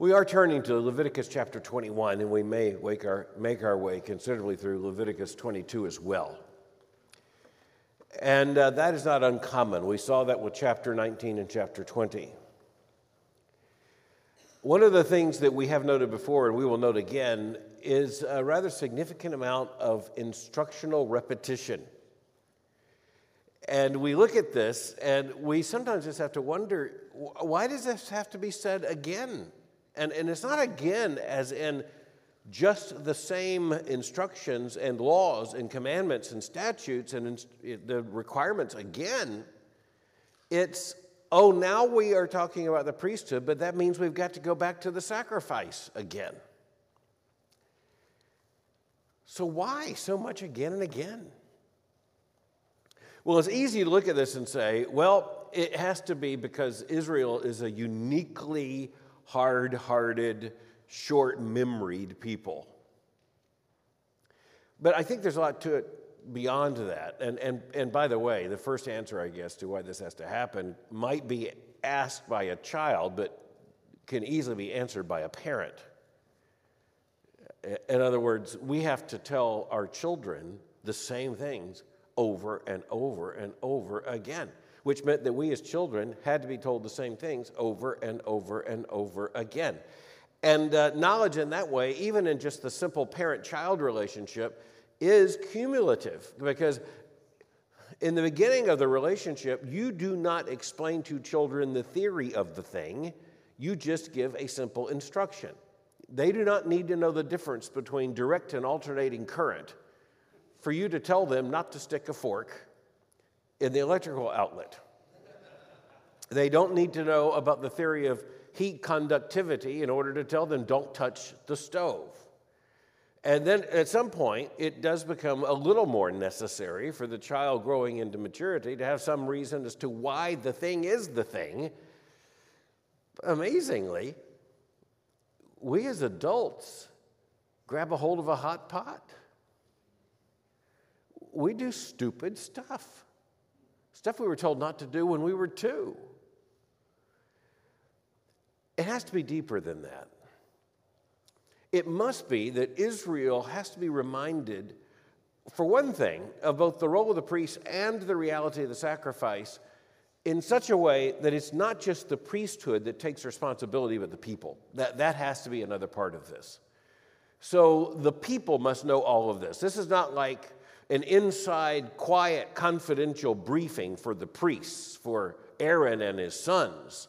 We are turning to Leviticus chapter 21, and we may our, make our way considerably through Leviticus 22 as well. And uh, that is not uncommon. We saw that with chapter 19 and chapter 20. One of the things that we have noted before, and we will note again, is a rather significant amount of instructional repetition. And we look at this, and we sometimes just have to wonder why does this have to be said again? And, and it's not again as in just the same instructions and laws and commandments and statutes and eh, the requirements again. It's, oh, now we are talking about the priesthood, but that means we've got to go back to the sacrifice again. So, why so much again and again? Well, it's easy to look at this and say, well, it has to be because Israel is a uniquely hard hearted, short memoried people. But I think there's a lot to it beyond that. And, and, and by the way, the first answer, I guess, to why this has to happen might be asked by a child, but can easily be answered by a parent. In other words, we have to tell our children the same things over and over and over again which meant that we as children had to be told the same things over and over and over again. And uh, knowledge in that way, even in just the simple parent child relationship, is cumulative because in the beginning of the relationship, you do not explain to children the theory of the thing, you just give a simple instruction. They do not need to know the difference between direct and alternating current for you to tell them not to stick a fork in the electrical outlet. They don't need to know about the theory of heat conductivity in order to tell them don't touch the stove. And then at some point, it does become a little more necessary for the child growing into maturity to have some reason as to why the thing is the thing. Amazingly, we as adults grab a hold of a hot pot. We do stupid stuff. Stuff we were told not to do when we were two. It has to be deeper than that. It must be that Israel has to be reminded, for one thing, of both the role of the priest and the reality of the sacrifice in such a way that it's not just the priesthood that takes responsibility, but the people. That, that has to be another part of this. So the people must know all of this. This is not like an inside, quiet, confidential briefing for the priests, for Aaron and his sons.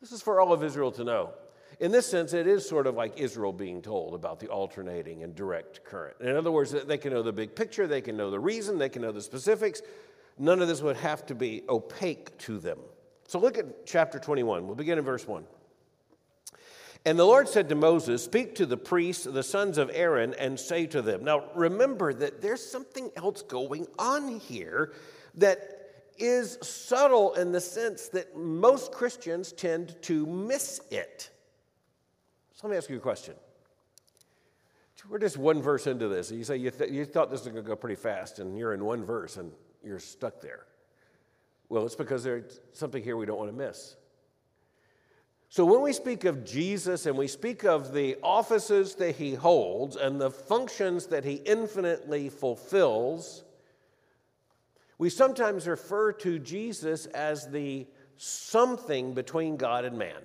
This is for all of Israel to know. In this sense, it is sort of like Israel being told about the alternating and direct current. In other words, they can know the big picture, they can know the reason, they can know the specifics. None of this would have to be opaque to them. So look at chapter 21. We'll begin in verse 1. And the Lord said to Moses, Speak to the priests, the sons of Aaron, and say to them. Now remember that there's something else going on here that is subtle in the sense that most Christians tend to miss it. So let me ask you a question. We're just one verse into this. You say you, th- you thought this was going to go pretty fast, and you're in one verse and you're stuck there. Well, it's because there's something here we don't want to miss. So, when we speak of Jesus and we speak of the offices that he holds and the functions that he infinitely fulfills, we sometimes refer to Jesus as the something between God and man.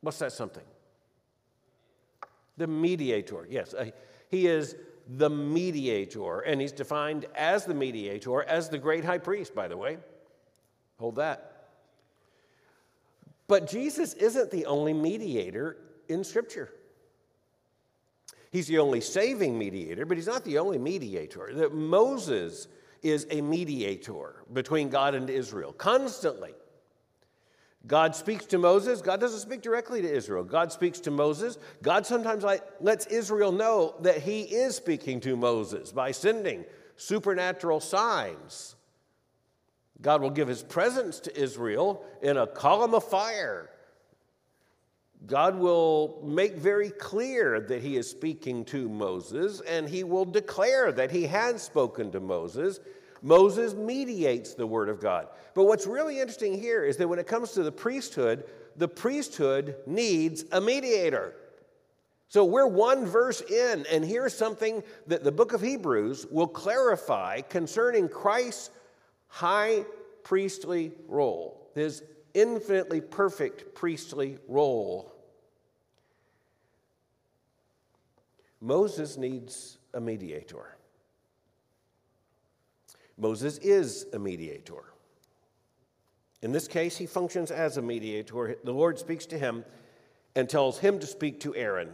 What's that something? The mediator. Yes, uh, he is the mediator, and he's defined as the mediator, as the great high priest, by the way. Hold that. But Jesus isn't the only mediator in Scripture. He's the only saving mediator, but he's not the only mediator. That Moses is a mediator between God and Israel constantly. God speaks to Moses. God doesn't speak directly to Israel. God speaks to Moses. God sometimes lets Israel know that he is speaking to Moses by sending supernatural signs God will give his presence to Israel in a column of fire. God will make very clear that he is speaking to Moses, and he will declare that he has spoken to Moses. Moses mediates the word of God. But what's really interesting here is that when it comes to the priesthood, the priesthood needs a mediator. So we're one verse in, and here's something that the book of Hebrews will clarify concerning Christ's high priestly role, his infinitely perfect priestly role. Moses needs a mediator. Moses is a mediator. In this case, he functions as a mediator. The Lord speaks to him and tells him to speak to Aaron.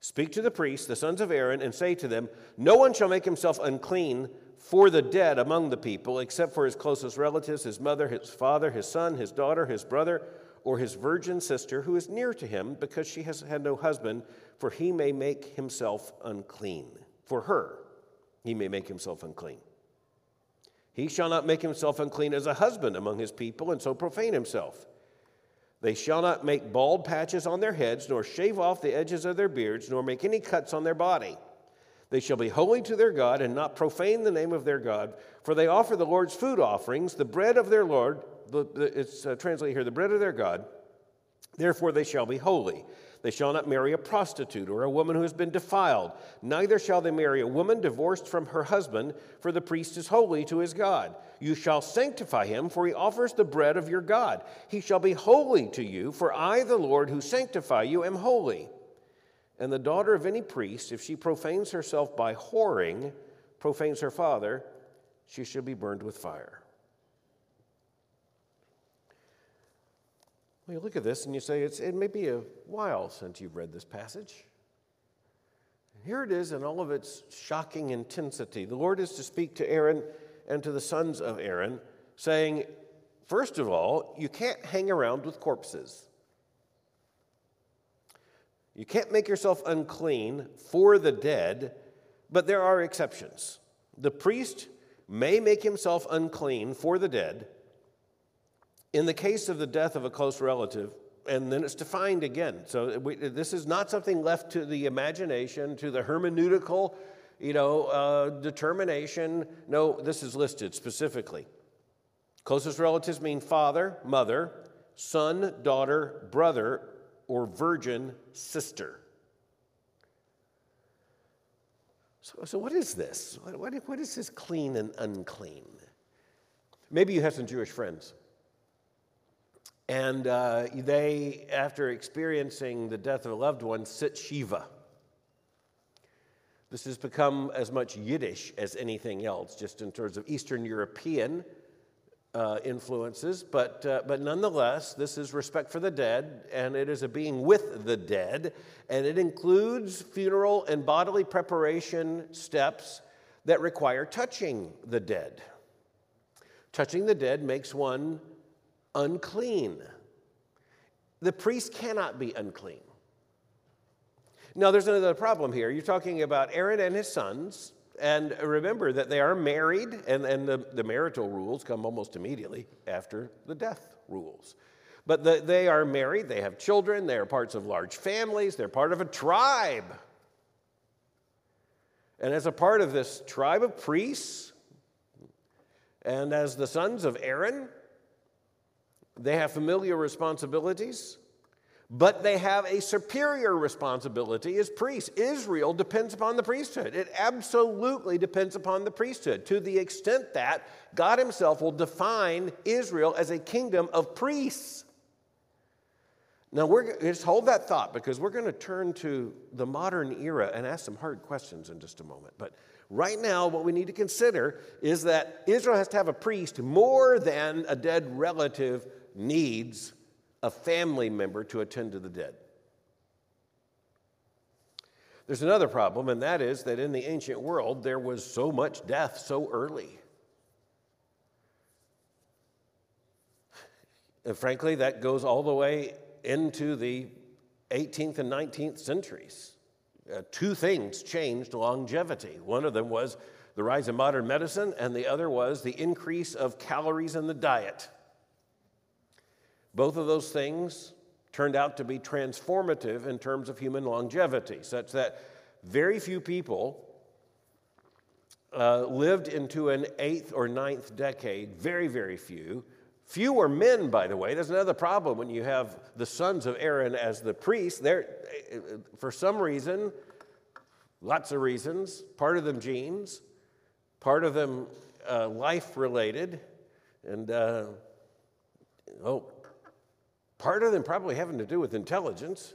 Speak to the priests, the sons of Aaron, and say to them, No one shall make himself unclean for the dead among the people, except for his closest relatives, his mother, his father, his son, his daughter, his brother, or his virgin sister who is near to him, because she has had no husband, for he may make himself unclean. For her, he may make himself unclean. He shall not make himself unclean as a husband among his people, and so profane himself. They shall not make bald patches on their heads, nor shave off the edges of their beards, nor make any cuts on their body. They shall be holy to their God, and not profane the name of their God, for they offer the Lord's food offerings, the bread of their Lord, it's uh, translated here, the bread of their God. Therefore they shall be holy. They shall not marry a prostitute or a woman who has been defiled. Neither shall they marry a woman divorced from her husband, for the priest is holy to his God. You shall sanctify him, for he offers the bread of your God. He shall be holy to you, for I, the Lord, who sanctify you, am holy. And the daughter of any priest, if she profanes herself by whoring, profanes her father, she shall be burned with fire. Well, you look at this and you say, it may be a while since you've read this passage. Here it is in all of its shocking intensity. The Lord is to speak to Aaron and to the sons of Aaron, saying, First of all, you can't hang around with corpses. You can't make yourself unclean for the dead, but there are exceptions. The priest may make himself unclean for the dead in the case of the death of a close relative, and then it's defined again. So we, this is not something left to the imagination, to the hermeneutical, you know, uh, determination. No, this is listed specifically. Closest relatives mean father, mother, son, daughter, brother, or virgin sister. So, so what is this? What, what, what is this clean and unclean? Maybe you have some Jewish friends. And uh, they, after experiencing the death of a loved one, sit Shiva. This has become as much Yiddish as anything else, just in terms of Eastern European uh, influences. But, uh, but nonetheless, this is respect for the dead, and it is a being with the dead, and it includes funeral and bodily preparation steps that require touching the dead. Touching the dead makes one unclean. The priest cannot be unclean. Now, there's another problem here. You're talking about Aaron and his sons, and remember that they are married, and, and the, the marital rules come almost immediately after the death rules. But the, they are married, they have children, they are parts of large families, they're part of a tribe. And as a part of this tribe of priests, and as the sons of Aaron, they have familiar responsibilities, but they have a superior responsibility as priests. Israel depends upon the priesthood. It absolutely depends upon the priesthood to the extent that God Himself will define Israel as a kingdom of priests. Now, we're, just hold that thought because we're going to turn to the modern era and ask some hard questions in just a moment. But right now, what we need to consider is that Israel has to have a priest more than a dead relative needs a family member to attend to the dead. There's another problem, and that is that in the ancient world, there was so much death so early. And frankly, that goes all the way into the 18th and 19th centuries. Uh, two things changed longevity. One of them was the rise of modern medicine, and the other was the increase of calories in the diet. Both of those things turned out to be transformative in terms of human longevity, such that very few people uh, lived into an eighth or ninth decade, very, very few, Fewer men, by the way. There's another problem when you have the sons of Aaron as the priests. They're, for some reason, lots of reasons, part of them genes, part of them uh, life related, and uh, oh, part of them probably having to do with intelligence.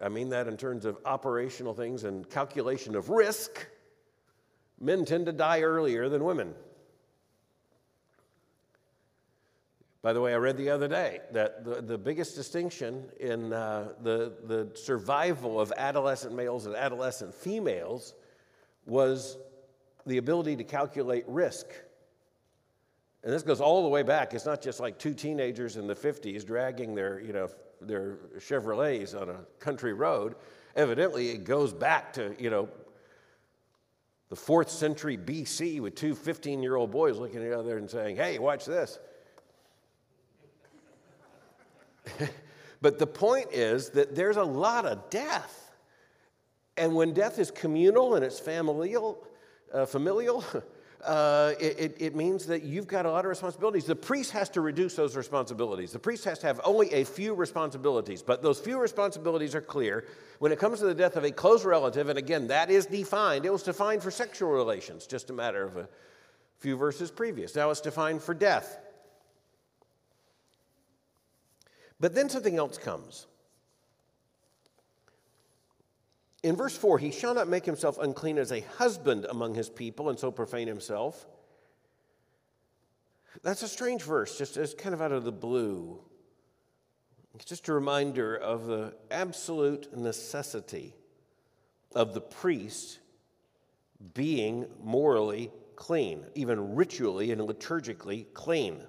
I mean that in terms of operational things and calculation of risk. Men tend to die earlier than women. By the way, I read the other day that the, the biggest distinction in uh, the, the survival of adolescent males and adolescent females was the ability to calculate risk. And this goes all the way back. It's not just like two teenagers in the 50s dragging their, you know, their Chevrolets on a country road. Evidently, it goes back to, you know, the fourth century BC with two 15 year old boys looking at each other and saying, hey, watch this. but the point is that there's a lot of death. And when death is communal and it's familial, uh, familial uh, it, it, means that you've got a lot of responsibilities. The priest has to reduce those responsibilities. The priest has to have only a few responsibilities, but those few responsibilities are clear. When it comes to the death of a close relative, and again, that is defined, it was defined for sexual relations, just a matter of a few verses previous. Now it's defined for death. But then something else comes. In verse 4, he shall not make himself unclean as a husband among his people and so profane himself. That's a strange verse, just as kind of out of the blue. It's just a reminder of the absolute necessity of the priest being morally clean, even ritually and liturgically clean.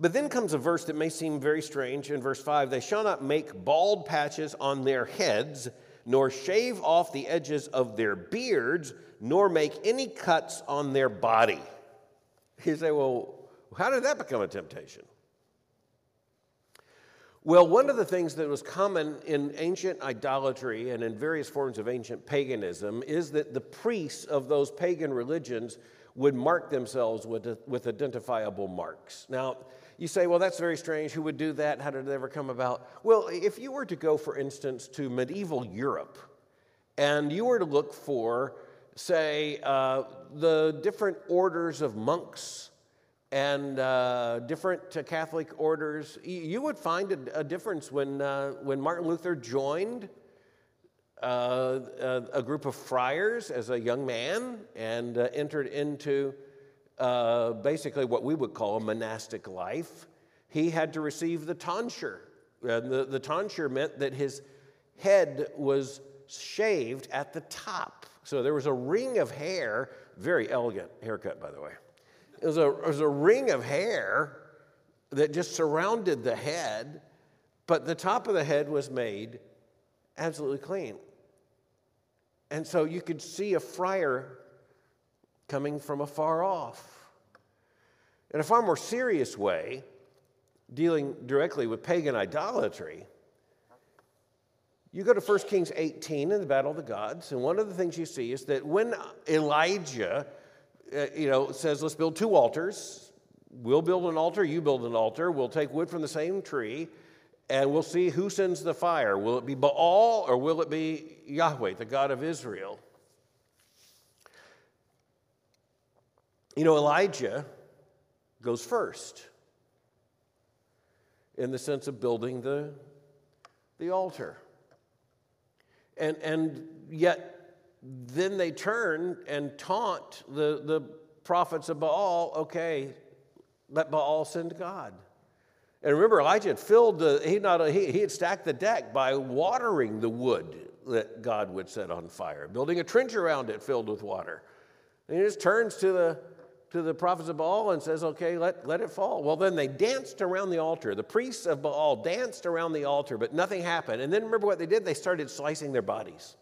But then comes a verse that may seem very strange in verse 5 They shall not make bald patches on their heads, nor shave off the edges of their beards, nor make any cuts on their body. You say, well, how did that become a temptation? Well, one of the things that was common in ancient idolatry and in various forms of ancient paganism is that the priests of those pagan religions would mark themselves with, with identifiable marks. Now, you say, well, that's very strange. Who would do that? How did it ever come about? Well, if you were to go, for instance, to medieval Europe and you were to look for, say, uh, the different orders of monks and uh, different uh, Catholic orders, you would find a, a difference when, uh, when Martin Luther joined. Uh, a, a, group of friars as a young man and uh, entered into uh, basically what we would call a monastic life, he had to receive the tonsure. And the, the tonsure meant that his head was shaved at the top. So there was a ring of hair, very elegant haircut, by the way. It was a, it was a ring of hair that just surrounded the head, but the top of the head was made absolutely clean. And so you could see a friar coming from afar off. In a far more serious way, dealing directly with pagan idolatry, you go to 1 Kings 18 in the Battle of the Gods, and one of the things you see is that when Elijah, uh, you know, says, let's build two altars, we'll build an altar, you build an altar, we'll take wood from the same tree, and we'll see who sends the fire. Will it be Baal or will it be Yahweh, the God of Israel? You know, Elijah goes first in the sense of building the, the altar. And, and yet, then they turn and taunt the, the prophets of Baal okay, let Baal send God. And remember, Elijah had filled the, he, not, he, he had stacked the deck by watering the wood that God would set on fire, building a trench around it filled with water. And he just turns to the to the prophets of Baal and says, okay, let, let it fall. Well, then they danced around the altar. The priests of Baal danced around the altar, but nothing happened. And then remember what they did? They started slicing their bodies.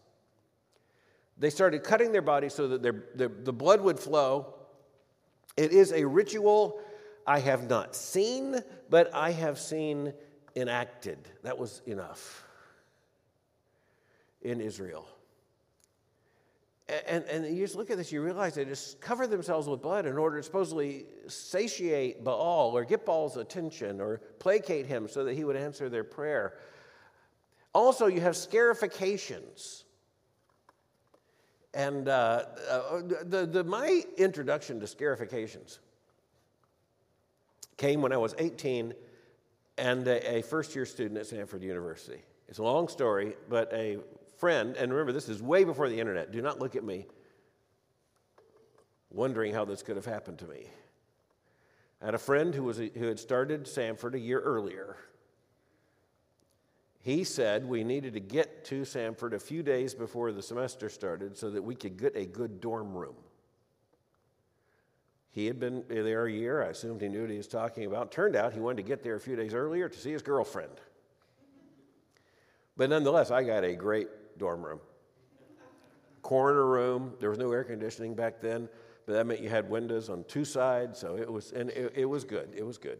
They started cutting their bodies so that their, their, the blood would flow. It is a ritual I have not seen, but I have seen enacted. That was enough in Israel. And, and you just look at this, you realize they just cover themselves with blood in order to supposedly satiate Baal or get Baal's attention or placate him so that he would answer their prayer. Also, you have scarifications. And uh, uh, the, the, my introduction to scarifications came when I was 18 and a, a first year student at Samford University. It's a long story, but a friend, and remember, this is way before the internet. Do not look at me wondering how this could have happened to me. I had a friend who, was a, who had started Samford a year earlier he said we needed to get to Samford a few days before the semester started so that we could get a good dorm room. He had been there a year. I assumed he knew what he was talking about. Turned out he wanted to get there a few days earlier to see his girlfriend. But nonetheless, I got a great dorm room. Corner room. There was no air conditioning back then, but that meant you had windows on two sides. So it was, and it, it was good. It was good.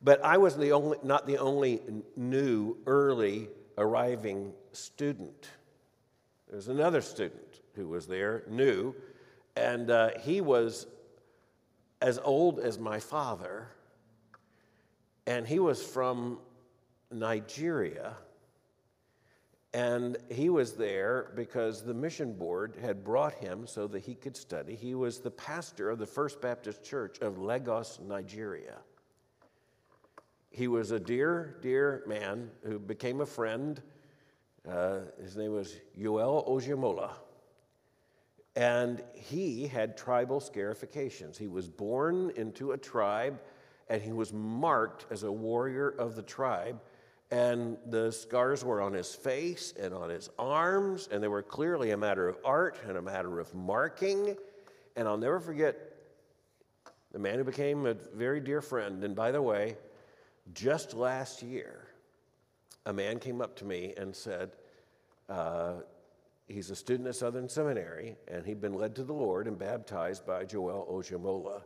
But I was the only, not the only new, early arriving student. There was another student who was there, new, and uh, he was as old as my father, and he was from Nigeria. And he was there because the mission board had brought him so that he could study. He was the pastor of the First Baptist Church of Lagos, Nigeria. He was a dear, dear man who became a friend. Uh, his name was Yoel Ojemola. And he had tribal scarifications. He was born into a tribe and he was marked as a warrior of the tribe. And the scars were on his face and on his arms, and they were clearly a matter of art and a matter of marking. And I'll never forget the man who became a very dear friend. And by the way, just last year, a man came up to me and said, uh, he's a student at Southern Seminary, and he'd been led to the Lord and baptized by Joel Ojemola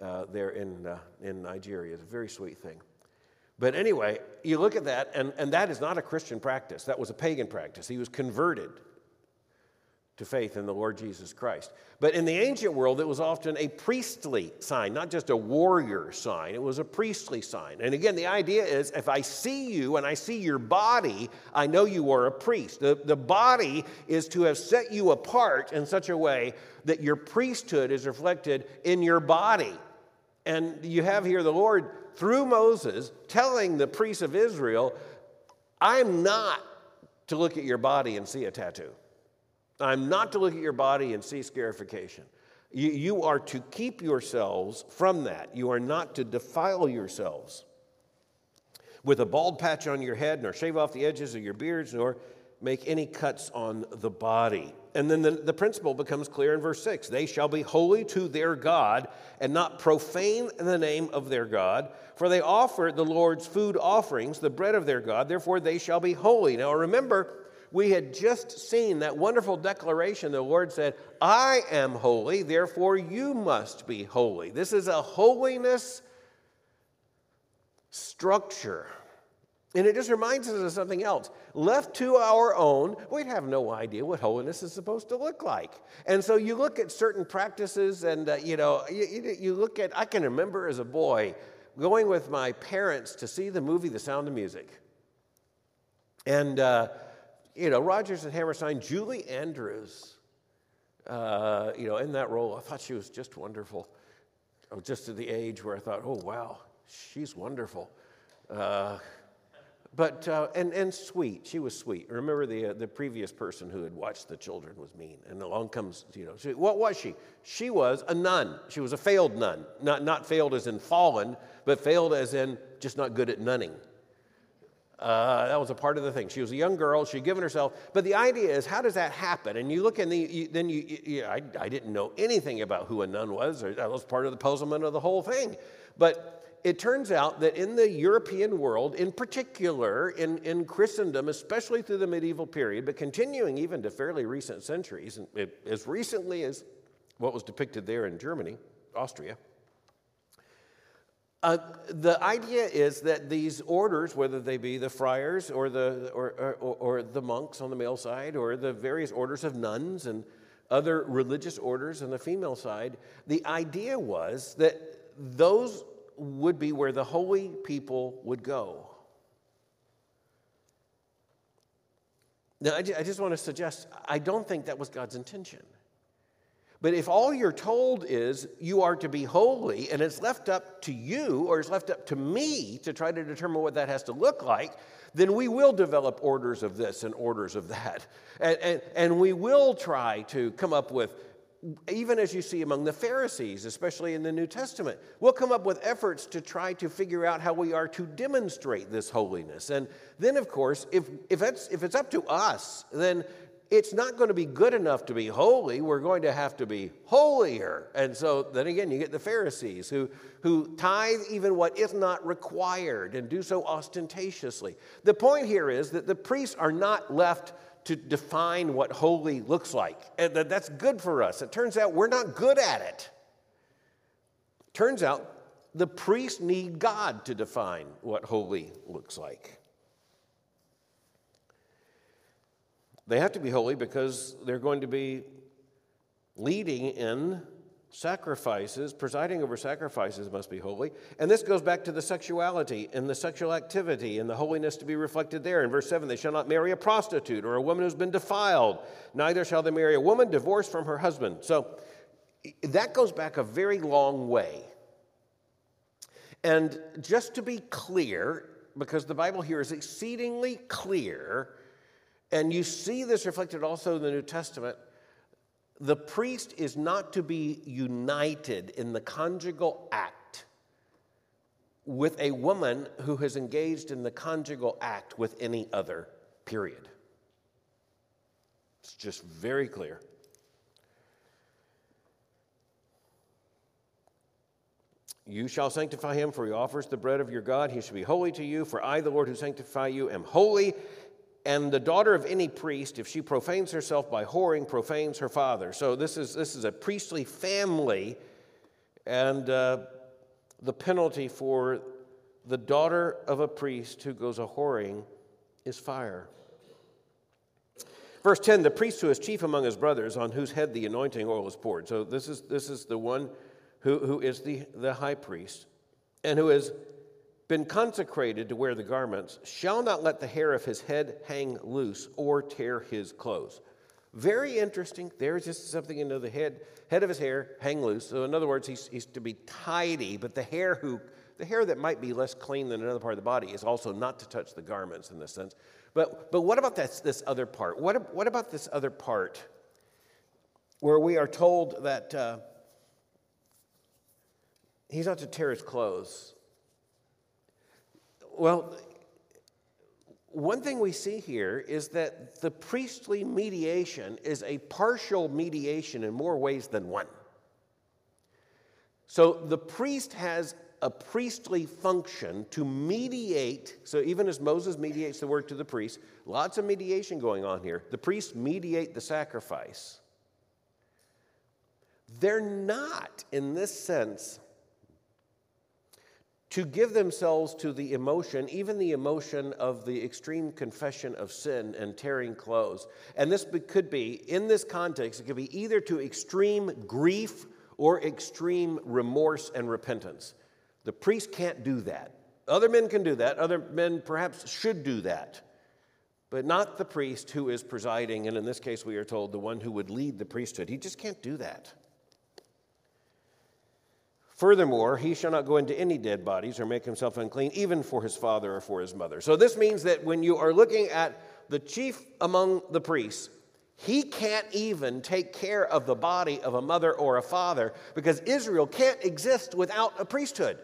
uh, there in, uh, in Nigeria. It's a very sweet thing. But anyway, you look at that, and, and that is not a Christian practice. That was a pagan practice. He was converted to faith in the Lord Jesus Christ. But in the ancient world, it was often a priestly sign, not just a warrior sign. It was a priestly sign. And again, the idea is if I see you and I see your body, I know you are a priest. The, the body is to have set you apart in such a way that your priesthood is reflected in your body. And you have here the Lord, through Moses, telling the priests of Israel, I'm not to look at your body and see a tattoo. I'm not to look at your body and see scarification. You, you are to keep yourselves from that. You are not to defile yourselves with a bald patch on your head, nor shave off the edges of your beards, nor make any cuts on the body. And then the, the principle becomes clear in verse 6 They shall be holy to their God and not profane the name of their God, for they offer the Lord's food offerings, the bread of their God, therefore they shall be holy. Now remember, we had just seen that wonderful declaration. The Lord said, I am holy, therefore you must be holy. This is a holiness structure. And it just reminds us of something else. Left to our own, we'd have no idea what holiness is supposed to look like. And so you look at certain practices, and uh, you know, you, you, look at, I can remember as a boy going with my parents to see the movie The Sound of Music. And, uh, you know, Rodgers and Hammerstein, Julie Andrews, uh, you know, in that role, I thought she was just wonderful. I was just at the age where I thought, oh, wow, she's wonderful. But, uh, and, and sweet. She was sweet. Remember the, uh, the previous person who had watched the children was mean. And along comes, you know, she, what was she? She was a nun. She was a failed nun. Not, not failed as in fallen, but failed as in just not good at nunning. Uh, that was a part of the thing. She was a young girl. She'd given herself. But the idea is, how does that happen? And you look in the, you, then you, you I, I, didn't know anything about who a nun was. That was part of the puzzlement of the whole thing. But it turns out that in the European world, in particular, in, in Christendom, especially through the medieval period, but continuing even to fairly recent centuries, and it, as recently as what was depicted there in Germany, Austria, Uh, the idea is that these orders, whether they be the friars or the, or, or, or, the monks on the male side, or the various orders of nuns and other religious orders on the female side, the idea was that those would be where the holy people would go. Now, I just want to suggest, I don't think that was God's intention. But if all you're told is you are to be holy, and it's left up to you or it's left up to me to try to determine what that has to look like, then we will develop orders of this and orders of that. And, and, and we will try to come up with, even as you see among the Pharisees, especially in the New Testament, we'll come up with efforts to try to figure out how we are to demonstrate this holiness. And then, of course, if, if, it's, if it's up to us, then it's not going to be good enough to be holy. We're going to have to be holier. And so then again, you get the Pharisees who, who tithe even what is not required and do so ostentatiously. The point here is that the priests are not left to define what holy looks like. And that's good for us. It turns out we're not good at it. Turns out the priests need God to define what holy looks like. They have to be holy because they're going to be leading in sacrifices, presiding over sacrifices must be holy. And this goes back to the sexuality and the sexual activity and the holiness to be reflected there. In verse 7, they shall not marry a prostitute or a woman who's been defiled, neither shall they marry a woman divorced from her husband. So that goes back a very long way. And just to be clear, because the Bible here is exceedingly clear and you see this reflected also in the New Testament. The priest is not to be united in the conjugal act with a woman who has engaged in the conjugal act with any other, period. It's just very clear. You shall sanctify him, for he offers the bread of your God. He shall be holy to you, for I, the Lord who sanctify you, am holy. And the daughter of any priest, if she profanes herself by whoring, profanes her father. So this is, this is a priestly family, and uh, the penalty for the daughter of a priest who goes a whoring is fire. Verse 10 the priest who is chief among his brothers, on whose head the anointing oil is poured. So this is, this is the one who, who is the, the high priest, and who is been consecrated to wear the garments shall not let the hair of his head hang loose or tear his clothes. Very interesting. There's just something into the head, head of his hair hang loose. So in other words, he's, he's to be tidy, but the hair who the hair that might be less clean than another part of the body is also not to touch the garments in this sense. But, but what about this, this other part? What, what about this other part where we are told that uh, he's not to tear his clothes? Well, one thing we see here is that the priestly mediation is a partial mediation in more ways than one. So the priest has a priestly function to mediate. So even as Moses mediates the word to the priest, lots of mediation going on here. The priests mediate the sacrifice. They're not, in this sense, to give themselves to the emotion, even the emotion of the extreme confession of sin and tearing clothes. And this could be, in this context, it could be either to extreme grief or extreme remorse and repentance. The priest can't do that. Other men can do that. Other men perhaps should do that. But not the priest who is presiding, and in this case, we are told the one who would lead the priesthood. He just can't do that. Furthermore, he shall not go into any dead bodies or make himself unclean, even for his father or for his mother. So, this means that when you are looking at the chief among the priests, he can't even take care of the body of a mother or a father because Israel can't exist without a priesthood.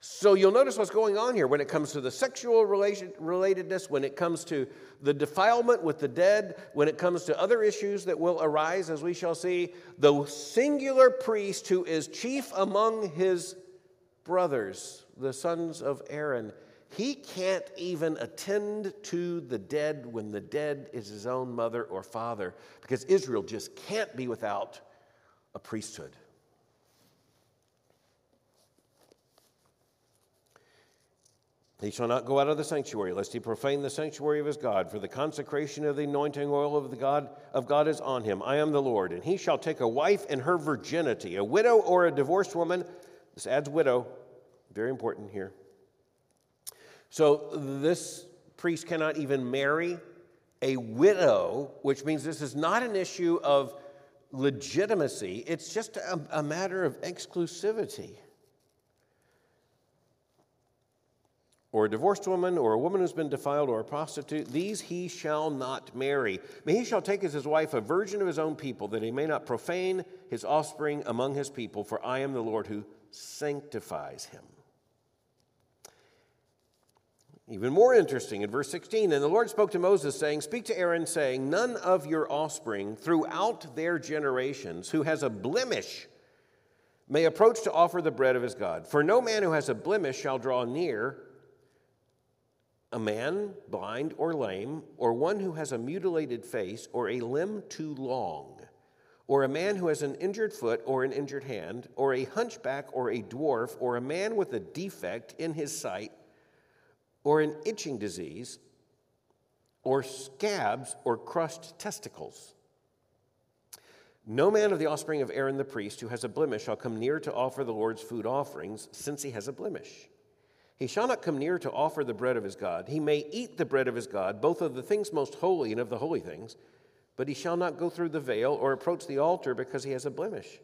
So you'll notice what's going on here when it comes to the sexual relation, relatedness, when it comes to the defilement with the dead, when it comes to other issues that will arise, as we shall see. The singular priest who is chief among his brothers, the sons of Aaron, he can't even attend to the dead when the dead is his own mother or father because Israel just can't be without a priesthood. He shall not go out of the sanctuary, lest he profane the sanctuary of his God, for the consecration of the anointing oil of the God of God is on him. I am the Lord. And he shall take a wife in her virginity, a widow or a divorced woman. This adds widow, very important here. So this priest cannot even marry a widow, which means this is not an issue of legitimacy, it's just a, a matter of exclusivity. Or a divorced woman, or a woman who's been defiled, or a prostitute, these he shall not marry. But he shall take as his wife a virgin of his own people, that he may not profane his offspring among his people, for I am the Lord who sanctifies him. Even more interesting in verse 16, and the Lord spoke to Moses, saying, Speak to Aaron, saying, None of your offspring throughout their generations who has a blemish may approach to offer the bread of his God. For no man who has a blemish shall draw near a man blind or lame, or one who has a mutilated face, or a limb too long, or a man who has an injured foot or an injured hand, or a hunchback or a dwarf, or a man with a defect in his sight or an itching disease, or scabs, or crushed testicles. No man of the offspring of Aaron the priest who has a blemish shall come near to offer the Lord's food offerings, since he has a blemish. He shall not come near to offer the bread of his God. He may eat the bread of his God, both of the things most holy and of the holy things, but he shall not go through the veil or approach the altar because he has a blemish,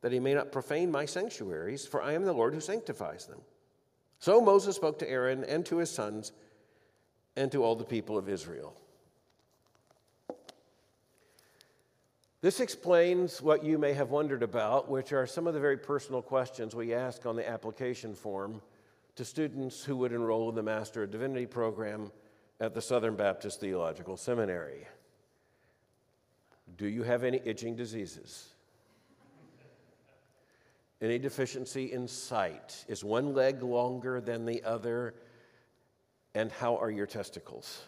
that he may not profane my sanctuaries, for I am the Lord who sanctifies them. So Moses spoke to Aaron and to his sons and to all the people of Israel. This explains what you may have wondered about, which are some of the very personal questions we ask on the application form to students who would enroll in the Master of Divinity program at the Southern Baptist Theological Seminary. Do you have any itching diseases? Any deficiency in sight? Is one leg longer than the other? And how are your testicles?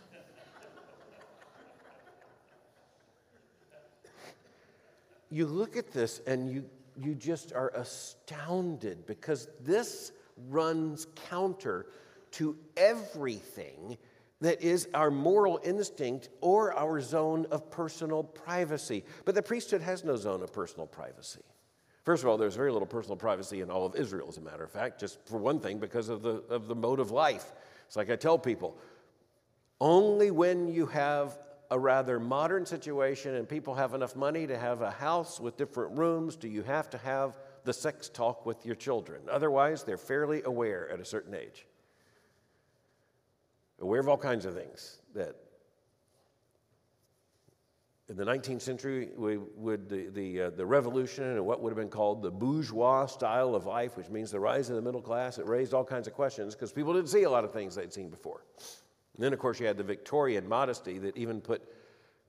you look at this and you, you just are astounded because this runs counter to everything that is our moral instinct or our zone of personal privacy. But the priesthood has no zone of personal privacy. First of all, there's very little personal privacy in all of Israel, as a matter of fact, just for one thing, because of the, of the mode of life. It's like I tell people only when you have a rather modern situation and people have enough money to have a house with different rooms do you have to have the sex talk with your children. Otherwise, they're fairly aware at a certain age. Aware of all kinds of things that in the 19th century, we would the, the, uh, the revolution and what would have been called the bourgeois style of life, which means the rise of the middle class, it raised all kinds of questions because people didn't see a lot of things they'd seen before. And then, of course, you had the Victorian modesty that even put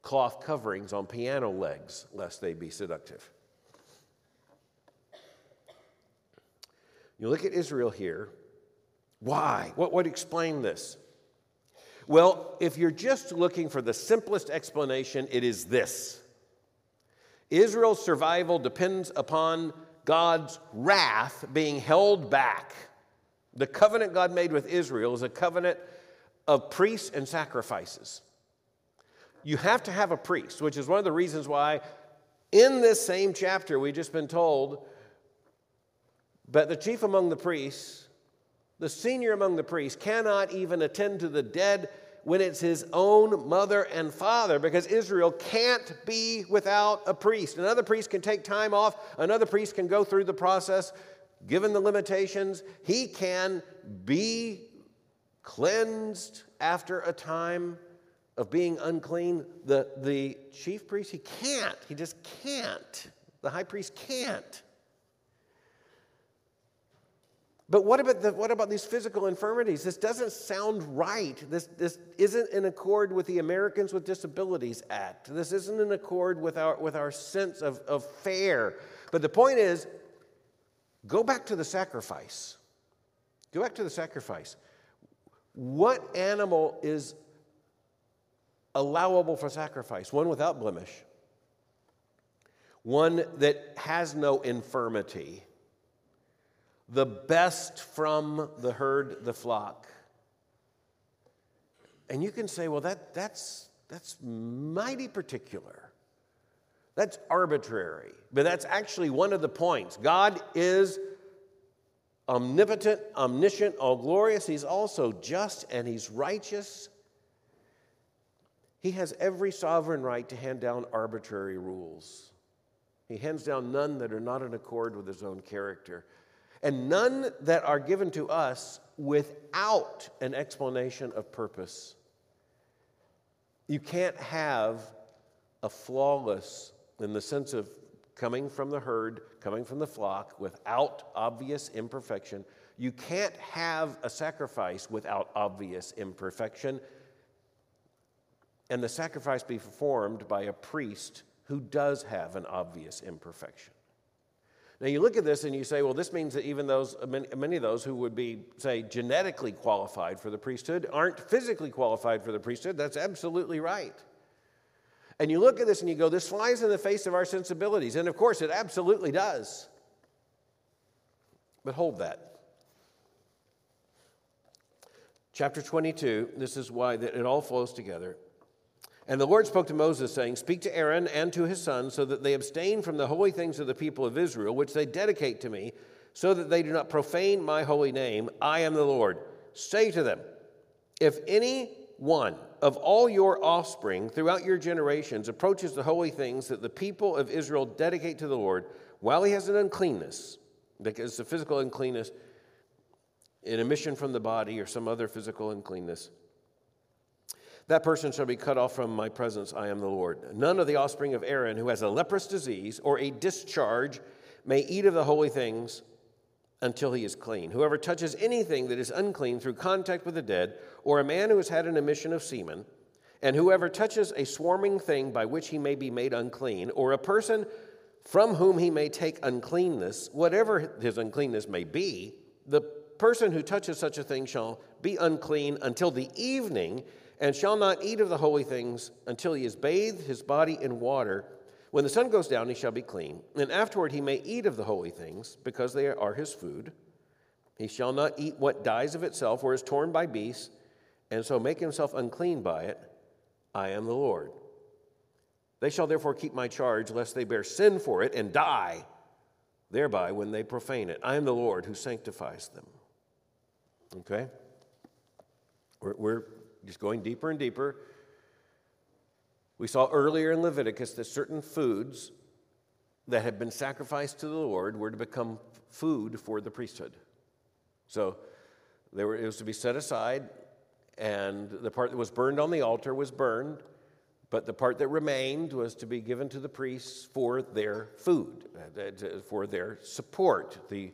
cloth coverings on piano legs lest they be seductive. You look at Israel here. Why? What would explain this? Well, if you're just looking for the simplest explanation, it is this Israel's survival depends upon God's wrath being held back. The covenant God made with Israel is a covenant of priests and sacrifices. You have to have a priest, which is one of the reasons why, in this same chapter, we've just been told, but the chief among the priests the senior among the priests cannot even attend to the dead when it's his own mother and father because Israel can't be without a priest. Another priest can take time off, another priest can go through the process given the limitations. He can be cleansed after a time of being unclean. The, the chief priest, he can't. He just can't. The high priest can't. But what about, the, what about these physical infirmities? This doesn't sound right. This, this isn't in accord with the Americans with Disabilities Act. This isn't in accord with our, with our sense of, of fair. But the point is go back to the sacrifice. Go back to the sacrifice. What animal is allowable for sacrifice? One without blemish, one that has no infirmity the best from the herd, the flock. And you can say, well, that, that's, that's mighty particular. That's arbitrary. But that's actually one of the points. God is omnipotent, omniscient, all glorious. He's also just and he's righteous. He has every sovereign right to hand down arbitrary rules. He hands down none that are not in accord with his own character, and none that are given to us without an explanation of purpose. You can't have a flawless, in the sense of coming from the herd, coming from the flock, without obvious imperfection. You can't have a sacrifice without obvious imperfection. And the sacrifice be performed by a priest who does have an obvious imperfection. Now, you look at this and you say, well, this means that even those, many, of those who would be, say, genetically qualified for the priesthood aren't physically qualified for the priesthood. That's absolutely right. And you look at this and you go, this flies in the face of our sensibilities. And of course, it absolutely does. But hold that. Chapter 22, this is why that it all flows together. And the Lord spoke to Moses, saying, Speak to Aaron and to his sons, so that they abstain from the holy things of the people of Israel, which they dedicate to me, so that they do not profane my holy name. I am the Lord. Say to them, If any one of all your offspring throughout your generations approaches the holy things that the people of Israel dedicate to the Lord, while he has an uncleanness, because the physical uncleanness, an emission from the body or some other physical uncleanness, that person shall be cut off from my presence. I am the Lord. None of the offspring of Aaron who has a leprous disease or a discharge may eat of the holy things until he is clean. Whoever touches anything that is unclean through contact with the dead, or a man who has had an emission of semen, and whoever touches a swarming thing by which he may be made unclean, or a person from whom he may take uncleanness, whatever his uncleanness may be, the person who touches such a thing shall be unclean until the evening and shall not eat of the holy things until he has bathed his body in water. When the sun goes down, he shall be clean. And afterward he may eat of the holy things, because they are his food. He shall not eat what dies of itself or is torn by beasts, and so make himself unclean by it. I am the Lord. They shall therefore keep my charge, lest they bear sin for it and die thereby when they profane it. I am the Lord who sanctifies them. Okay? We're, we're just going deeper and deeper. We saw earlier in Leviticus that certain foods that had been sacrificed to the Lord were to become food for the priesthood. So they were, it was to be set aside, and the part that was burned on the altar was burned, but the part that remained was to be given to the priests for their food, uh, for their support. The,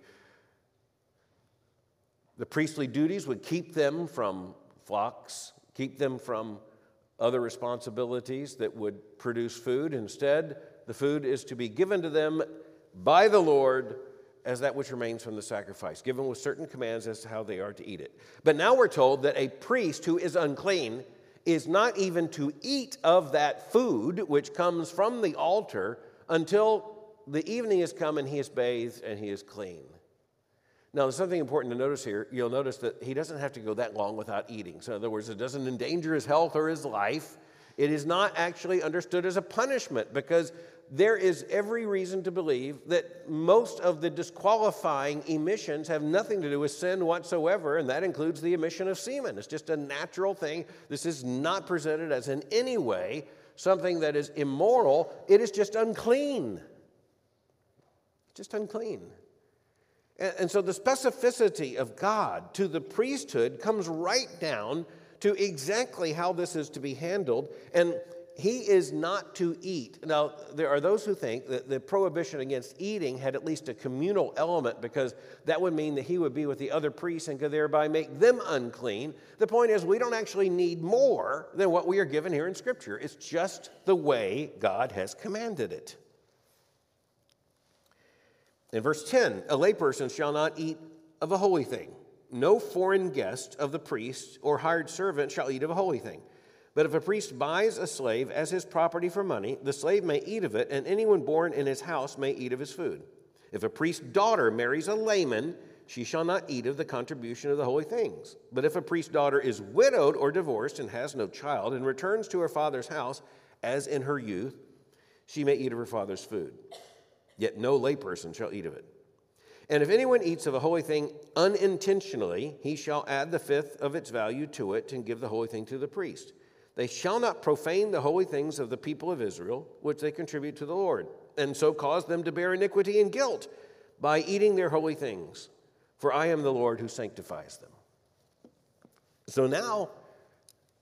the priestly duties would keep them from flocks, keep them from other responsibilities that would produce food. Instead, the food is to be given to them by the Lord as that which remains from the sacrifice, given with certain commands as to how they are to eat it. But now we're told that a priest who is unclean is not even to eat of that food which comes from the altar until the evening has come and he is bathed and he is clean. Now, there's something important to notice here. You'll notice that he doesn't have to go that long without eating. So, in other words, it doesn't endanger his health or his life. It is not actually understood as a punishment because there is every reason to believe that most of the disqualifying emissions have nothing to do with sin whatsoever, and that includes the emission of semen. It's just a natural thing. This is not presented as in any way something that is immoral, it is just unclean. Just unclean. And, so the specificity of God to the priesthood comes right down to exactly how this is to be handled. And he is not to eat. Now, there are those who think that the prohibition against eating had at least a communal element because that would mean that he would be with the other priests and could thereby make them unclean. The point is, we don't actually need more than what we are given here in Scripture. It's just the way God has commanded it. In verse 10, a layperson shall not eat of a holy thing. No foreign guest of the priest or hired servant shall eat of a holy thing. But if a priest buys a slave as his property for money, the slave may eat of it, and anyone born in his house may eat of his food. If a priest's daughter marries a layman, she shall not eat of the contribution of the holy things. But if a priest's daughter is widowed or divorced and has no child and returns to her father's house as in her youth, she may eat of her father's food. Yet no layperson shall eat of it. And if anyone eats of a holy thing unintentionally, he shall add the fifth of its value to it and give the holy thing to the priest. They shall not profane the holy things of the people of Israel, which they contribute to the Lord, and so cause them to bear iniquity and guilt by eating their holy things. For I am the Lord who sanctifies them. So now,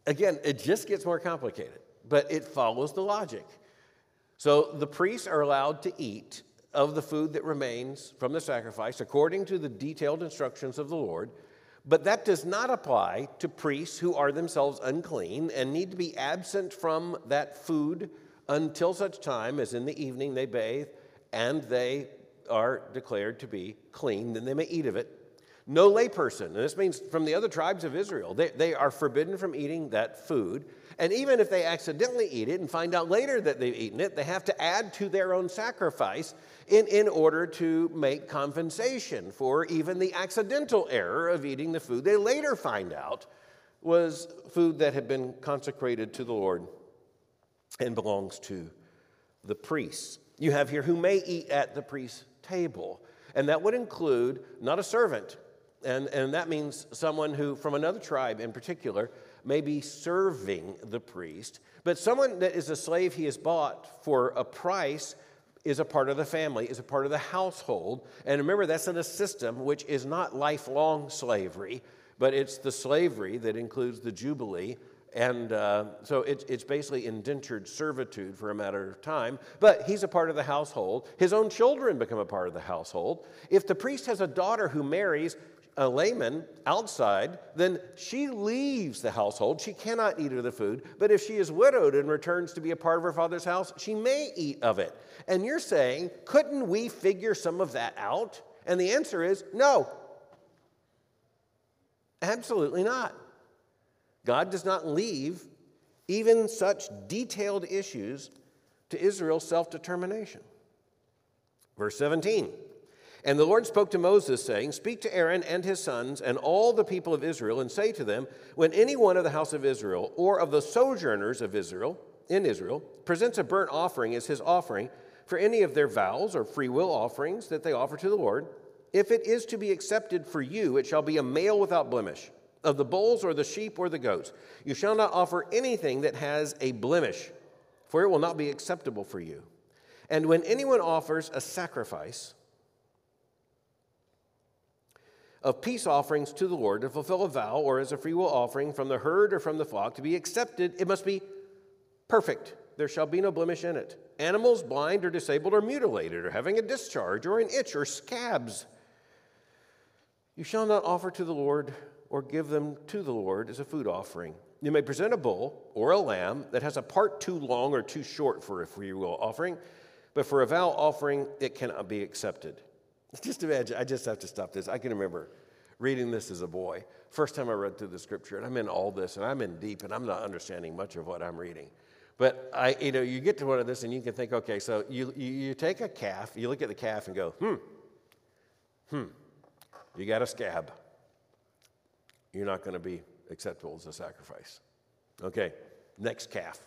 again, it just gets more complicated, but it follows the logic. So the priests are allowed to eat of the food that remains from the sacrifice according to the detailed instructions of the Lord. But that does not apply to priests who are themselves unclean and need to be absent from that food until such time as in the evening they bathe and they are declared to be clean, then they may eat of it. No layperson, and this means from the other tribes of Israel, they, they are forbidden from eating that food. And even if they accidentally eat it and find out later that they've eaten it, they have to add to their own sacrifice in, in order to make compensation for even the accidental error of eating the food they later find out was food that had been consecrated to the Lord and belongs to the priests. You have here who may eat at the priest's table, and that would include not a servant, and, and that means someone who, from another tribe in particular, may be serving the priest, but someone that is a slave he has bought for a price is a part of the family, is a part of the household. And remember, that's in a system which is not lifelong slavery, but it's the slavery that includes the Jubilee. And uh, so it's, it's basically indentured servitude for a matter of time. But he's a part of the household. His own children become a part of the household. If the priest has a daughter who marries, a layman outside, then she leaves the household. She cannot eat of the food. But if she is widowed and returns to be a part of her father's house, she may eat of it. And you're saying, couldn't we figure some of that out? And the answer is no. Absolutely not. God does not leave even such detailed issues to Israel's self determination. Verse 17. And the Lord spoke to Moses, saying, Speak to Aaron and his sons and all the people of Israel, and say to them, When any one of the house of Israel or of the sojourners of Israel in Israel presents a burnt offering as his offering for any of their vows or free will offerings that they offer to the Lord, if it is to be accepted for you, it shall be a male without blemish, of the bulls or the sheep or the goats. You shall not offer anything that has a blemish, for it will not be acceptable for you. And when anyone offers a sacrifice, of peace offerings to the Lord to fulfill a vow or as a freewill offering from the herd or from the flock to be accepted, it must be perfect. There shall be no blemish in it. Animals blind or disabled or mutilated or having a discharge or an itch or scabs. You shall not offer to the Lord or give them to the Lord as a food offering. You may present a bull or a lamb that has a part too long or too short for a freewill offering, but for a vow offering, it cannot be accepted. Just imagine, I just have to stop this. I can remember reading this as a boy. First time I read through the scripture, and I'm in all this, and I'm in deep, and I'm not understanding much of what I'm reading. But I, you know, you get to one of this, and you can think, okay, so you, you, you take a calf, you look at the calf and go, hmm, hmm, you got a scab. You're not going to be acceptable as a sacrifice. Okay, next calf.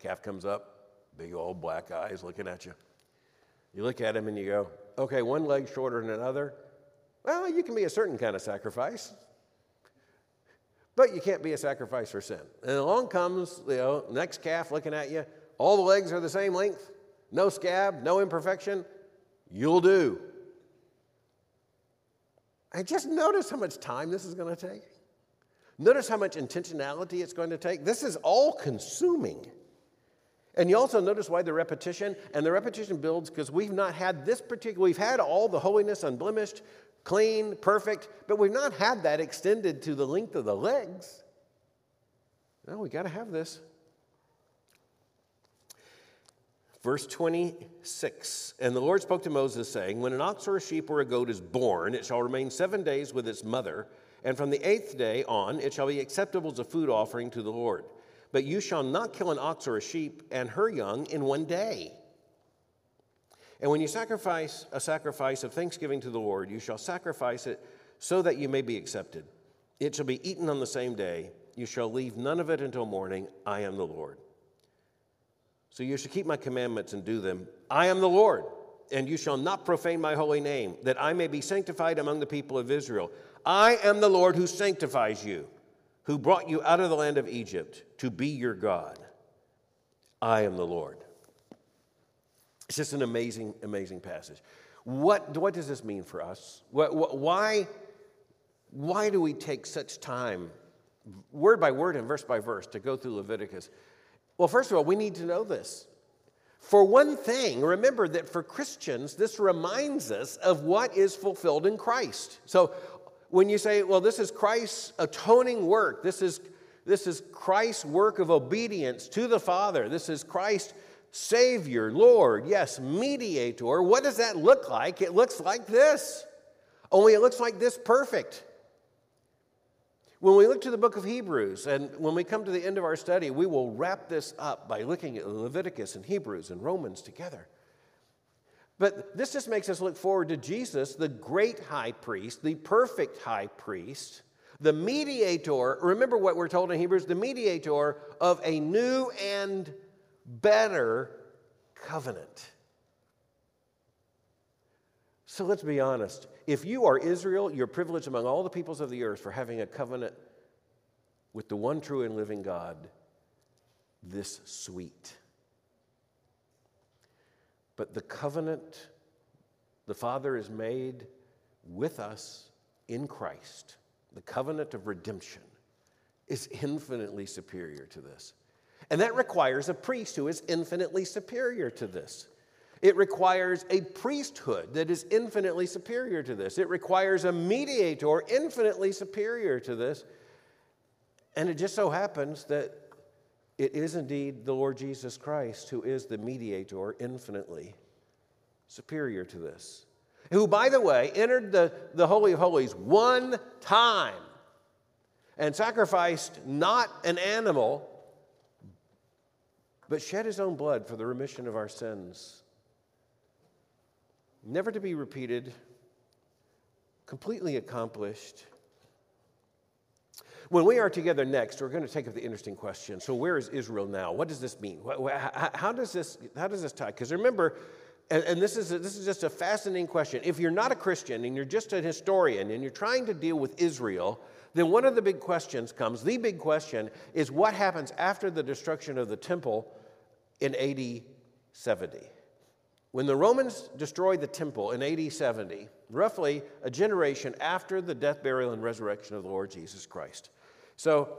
Calf comes up, big old black eyes looking at you. You look at him and you go, okay, one leg shorter than another. Well, you can be a certain kind of sacrifice, but you can't be a sacrifice for sin. And along comes, you know, next calf looking at you. All the legs are the same length, no scab, no imperfection. You'll do. I just notice how much time this is going to take. Notice how much intentionality it's going to take. This is all consuming. And you also notice why the repetition, and the repetition builds because we've not had this particular, we've had all the holiness unblemished, clean, perfect, but we've not had that extended to the length of the legs. No, we got to have this. Verse 26 And the Lord spoke to Moses, saying, When an ox or a sheep or a goat is born, it shall remain seven days with its mother, and from the eighth day on it shall be acceptable as a food offering to the Lord. But you shall not kill an ox or a sheep and her young in one day. And when you sacrifice a sacrifice of thanksgiving to the Lord, you shall sacrifice it so that you may be accepted. It shall be eaten on the same day. You shall leave none of it until morning. I am the Lord. So you shall keep my commandments and do them. I am the Lord, and you shall not profane my holy name, that I may be sanctified among the people of Israel. I am the Lord who sanctifies you, who brought you out of the land of Egypt to be your God. I am the Lord. It's just an amazing, amazing passage. What, what does this mean for us? Why, why do we take such time, word by word and verse by verse, to go through Leviticus? Well, first of all, we need to know this. For one thing, remember that for Christians, this reminds us of what is fulfilled in Christ. So when you say, well, this is Christ's atoning work, this is, this is Christ's work of obedience to the Father, this is Christ's Savior, Lord, yes, mediator. What does that look like? It looks like this, only it looks like this perfect. When we look to the book of Hebrews, and when we come to the end of our study, we will wrap this up by looking at Leviticus and Hebrews and Romans together. But this just makes us look forward to Jesus, the great high priest, the perfect high priest, the mediator. Remember what we're told in Hebrews the mediator of a new and better covenant. So let's be honest. If you are Israel, you're privileged among all the peoples of the earth for having a covenant with the one true and living God this sweet. But the covenant the Father has made with us in Christ, the covenant of redemption, is infinitely superior to this. And that requires a priest who is infinitely superior to this. It requires a priesthood that is infinitely superior to this. It requires a mediator infinitely superior to this. And it just so happens that it is indeed the Lord Jesus Christ who is the mediator infinitely superior to this. Who, by the way, entered the, the Holy of Holies one time and sacrificed not an animal, but shed his own blood for the remission of our sins never to be repeated, completely accomplished. When we are together next, we're going to take up the interesting question. So, where is Israel now? What does this mean? How does this, how does this tie? Because remember, and, this, is a, this is just a fascinating question. If you're not a Christian and you're just a historian and you're trying to deal with Israel, then one of the big questions comes. The big question is what happens after the destruction of the temple in AD 70? When the Romans destroyed the temple in AD 70, roughly a generation after the death, burial, and resurrection of the Lord Jesus Christ. So,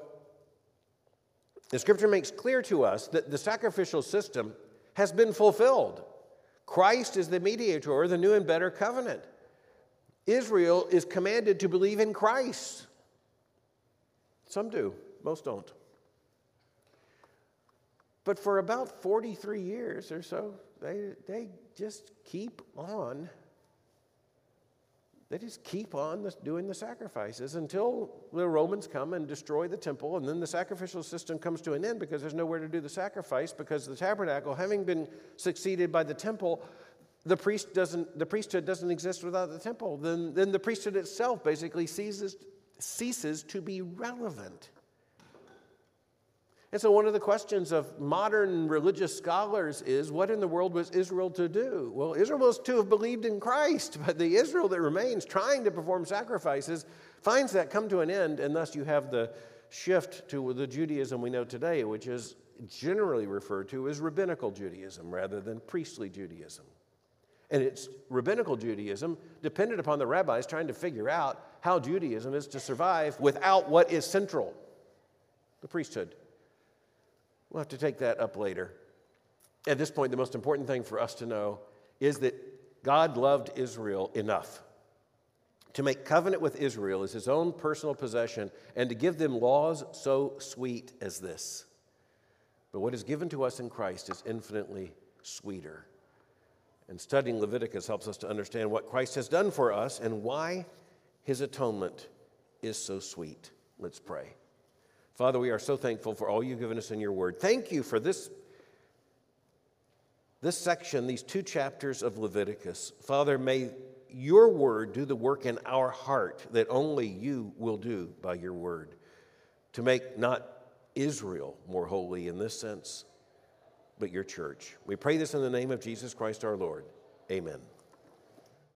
the scripture makes clear to us that the sacrificial system has been fulfilled. Christ is the mediator, of the new and better covenant. Israel is commanded to believe in Christ. Some do, most don't. But for about 43 years or so, they, they just keep on. They just keep on doing the sacrifices until the Romans come and destroy the temple, and then the sacrificial system comes to an end because there's nowhere to do the sacrifice because the tabernacle, having been succeeded by the temple, the priest doesn't the priesthood doesn't exist without the temple. Then, then the priesthood itself basically ceases, ceases to be relevant. And so, one of the questions of modern religious scholars is what in the world was Israel to do? Well, Israel was to have believed in Christ, but the Israel that remains trying to perform sacrifices finds that come to an end, and thus you have the shift to the Judaism we know today, which is generally referred to as rabbinical Judaism rather than priestly Judaism. And it's rabbinical Judaism dependent upon the rabbis trying to figure out how Judaism is to survive without what is central the priesthood. We'll have to take that up later. At this point, the most important thing for us to know is that God loved Israel enough to make covenant with Israel as his own personal possession and to give them laws so sweet as this. But what is given to us in Christ is infinitely sweeter. And studying Leviticus helps us to understand what Christ has done for us and why his atonement is so sweet. Let's pray. Father, we are so thankful for all you've given us in your word. Thank you for this this section, these two chapters of Leviticus. Father, may your word do the work in our heart that only you will do by your word to make not Israel more holy in this sense, but your church. We pray this in the name of Jesus Christ our Lord. Amen.